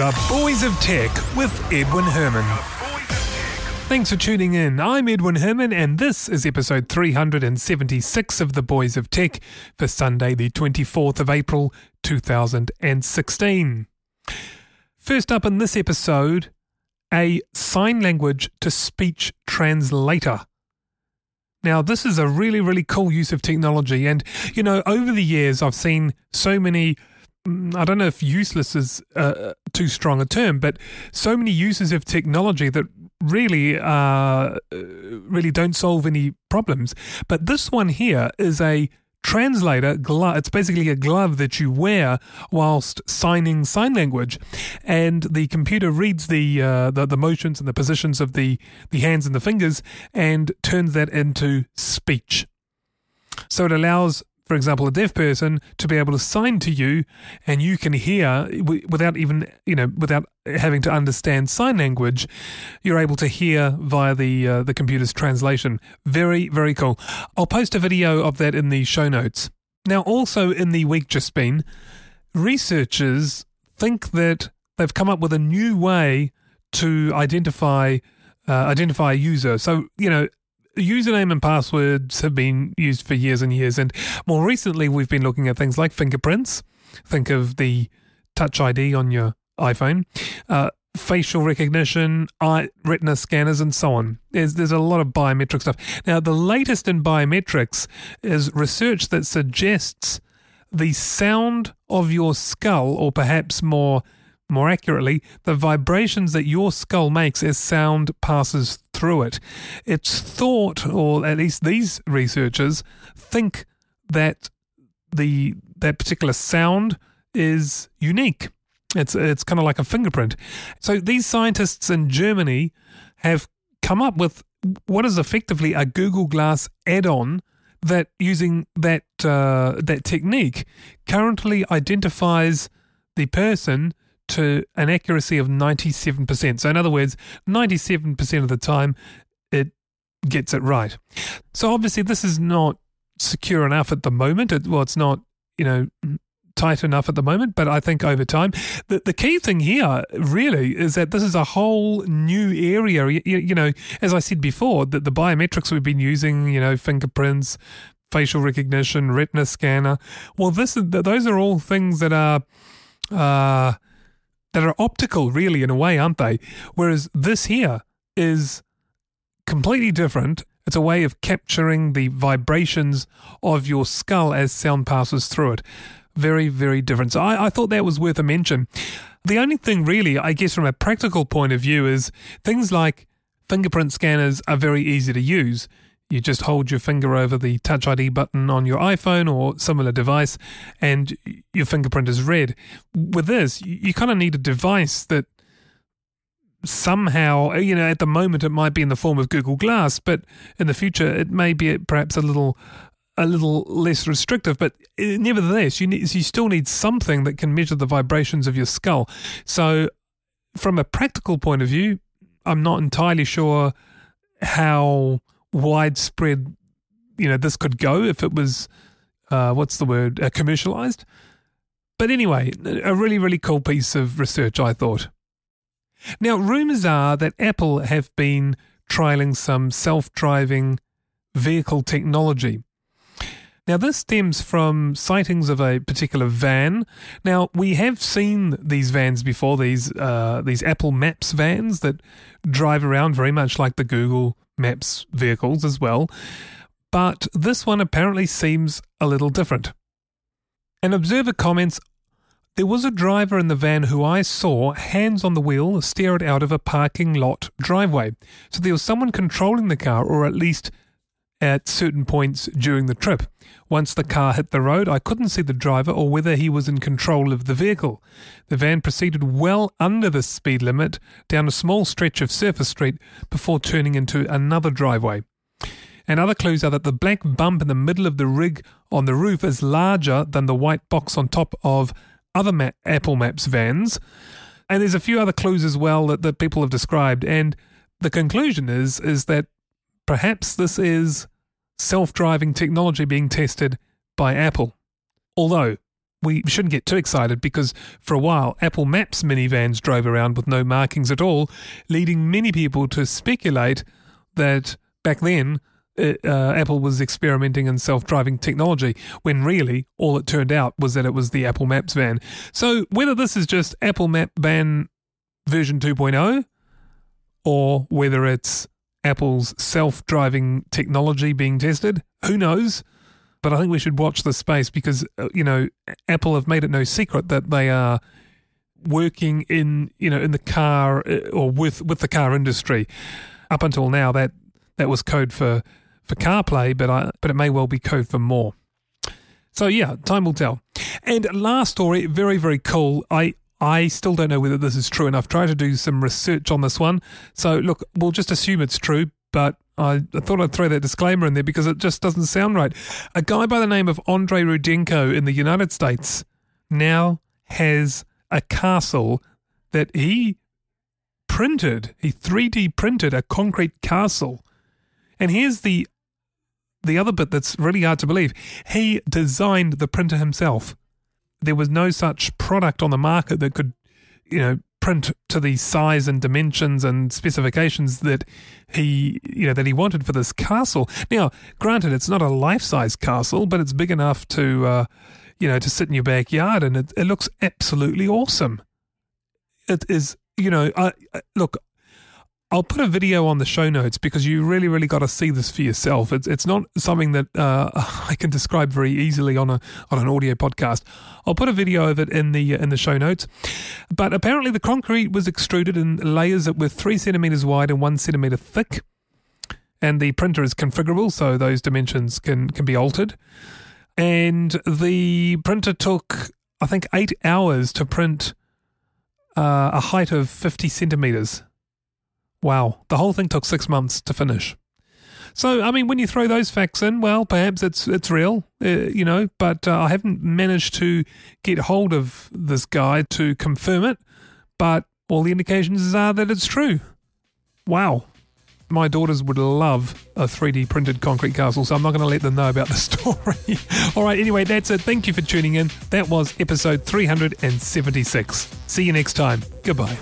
The Boys of Tech with Edwin Herman. Thanks for tuning in. I'm Edwin Herman, and this is episode 376 of The Boys of Tech for Sunday, the 24th of April, 2016. First up in this episode, a sign language to speech translator. Now, this is a really, really cool use of technology. And, you know, over the years, I've seen so many I don't know if useless is uh, too strong a term, but so many uses of technology that really uh, really don't solve any problems. But this one here is a translator glove. It's basically a glove that you wear whilst signing sign language, and the computer reads the uh, the, the motions and the positions of the the hands and the fingers and turns that into speech. So it allows for example, a deaf person to be able to sign to you and you can hear without even, you know, without having to understand sign language, you're able to hear via the uh, the computer's translation. Very, very cool. I'll post a video of that in the show notes. Now, also in the week just been, researchers think that they've come up with a new way to identify uh, identify a user. So, you know, username and passwords have been used for years and years. And more recently, we've been looking at things like fingerprints. Think of the Touch ID on your iPhone, uh, facial recognition, retina scanners, and so on. There's, there's a lot of biometric stuff. Now, the latest in biometrics is research that suggests the sound of your skull, or perhaps more more accurately, the vibrations that your skull makes as sound passes through it. It's thought, or at least these researchers think that the that particular sound is unique. It's it's kind of like a fingerprint. So these scientists in Germany have come up with what is effectively a Google Glass add-on that using that uh, that technique currently identifies the person to an accuracy of 97%. So, in other words, 97% of the time it gets it right. So, obviously, this is not secure enough at the moment. It, well, it's not, you know, tight enough at the moment, but I think over time, the, the key thing here really is that this is a whole new area. You, you know, as I said before, that the biometrics we've been using, you know, fingerprints, facial recognition, retina scanner. Well, this is, those are all things that are, uh, that are optical, really, in a way, aren't they? Whereas this here is completely different. It's a way of capturing the vibrations of your skull as sound passes through it. Very, very different. So I, I thought that was worth a mention. The only thing, really, I guess, from a practical point of view, is things like fingerprint scanners are very easy to use. You just hold your finger over the Touch ID button on your iPhone or similar device, and your fingerprint is read. With this, you kind of need a device that somehow, you know, at the moment it might be in the form of Google Glass, but in the future it may be perhaps a little a little less restrictive, but uh, nevertheless, you need, you still need something that can measure the vibrations of your skull. So, from a practical point of view, I'm not entirely sure how widespread, you know, this could go if it was, uh, what's the word, uh, commercialized. But anyway, a really, really cool piece of research, I thought. Now, rumors are that Apple have been trialing some self driving vehicle technology. Now, this stems from sightings of a particular van. Now, we have seen these vans before, these, uh, these Apple Maps vans that drive around very much like the Google Maps vehicles as well, but this one apparently seems a little different. An observer comments There was a driver in the van who I saw, hands on the wheel, stare it out of a parking lot driveway. So there was someone controlling the car, or at least at certain points during the trip. Once the car hit the road, I couldn't see the driver or whether he was in control of the vehicle. The van proceeded well under the speed limit down a small stretch of surface street before turning into another driveway. And other clues are that the black bump in the middle of the rig on the roof is larger than the white box on top of other Ma- Apple Maps vans. And there's a few other clues as well that, that people have described. And the conclusion is is that perhaps this is self driving technology being tested by Apple. Although, we shouldn't get too excited because for a while Apple Maps minivans drove around with no markings at all, leading many people to speculate that back then uh, uh, Apple was experimenting in self driving technology when really all it turned out was that it was the Apple Maps van. So whether this is just Apple Map van version 2.0 or whether it's Apple's self driving technology being tested, who knows? But I think we should watch this space because, uh, you know, Apple have made it no secret that they are working in, you know, in the car uh, or with, with the car industry. Up until now, that, that was code for, for CarPlay, but I, but it may well be code for more. So yeah, time will tell. And last story, very very cool. I I still don't know whether this is true, and I've tried to do some research on this one. So, look, we'll just assume it's true, but I, I thought I'd throw that disclaimer in there because it just doesn't sound right. A guy by the name of Andrei Rudenko in the United States now has a castle that he printed, he 3D printed a concrete castle. And here's the the other bit that's really hard to believe. He designed the printer himself there was no such product on the market that could, you know, print to the size and dimensions and specifications that he, you know, that he wanted for this castle. Now, granted, it's not a life-size castle, but it's big enough to, uh, you know, to sit in your backyard, and it, it looks absolutely awesome. It is, you know, I, I look. I'll put a video on the show notes because you really, really got to see this for yourself. It's it's not something that uh, I can describe very easily on a on an audio podcast. I'll put a video of it in the in the show notes. But apparently, the concrete was extruded in layers that were three centimeters wide and one centimeter thick, and the printer is configurable, so those dimensions can can be altered. And the printer took, I think, eight hours to print uh, a height of fifty centimeters. Wow, the whole thing took six months to finish. So, I mean, when you throw those facts in, well, perhaps it's it's real, uh, you know. But uh, I haven't managed to get hold of this guy to confirm it. But all the indications are that it's true. Wow. My daughters would love a 3D printed concrete castle, so I'm not going to let them know about the story. all right, anyway, that's it. Thank you for tuning in. That was episode 376. See you next time. Goodbye.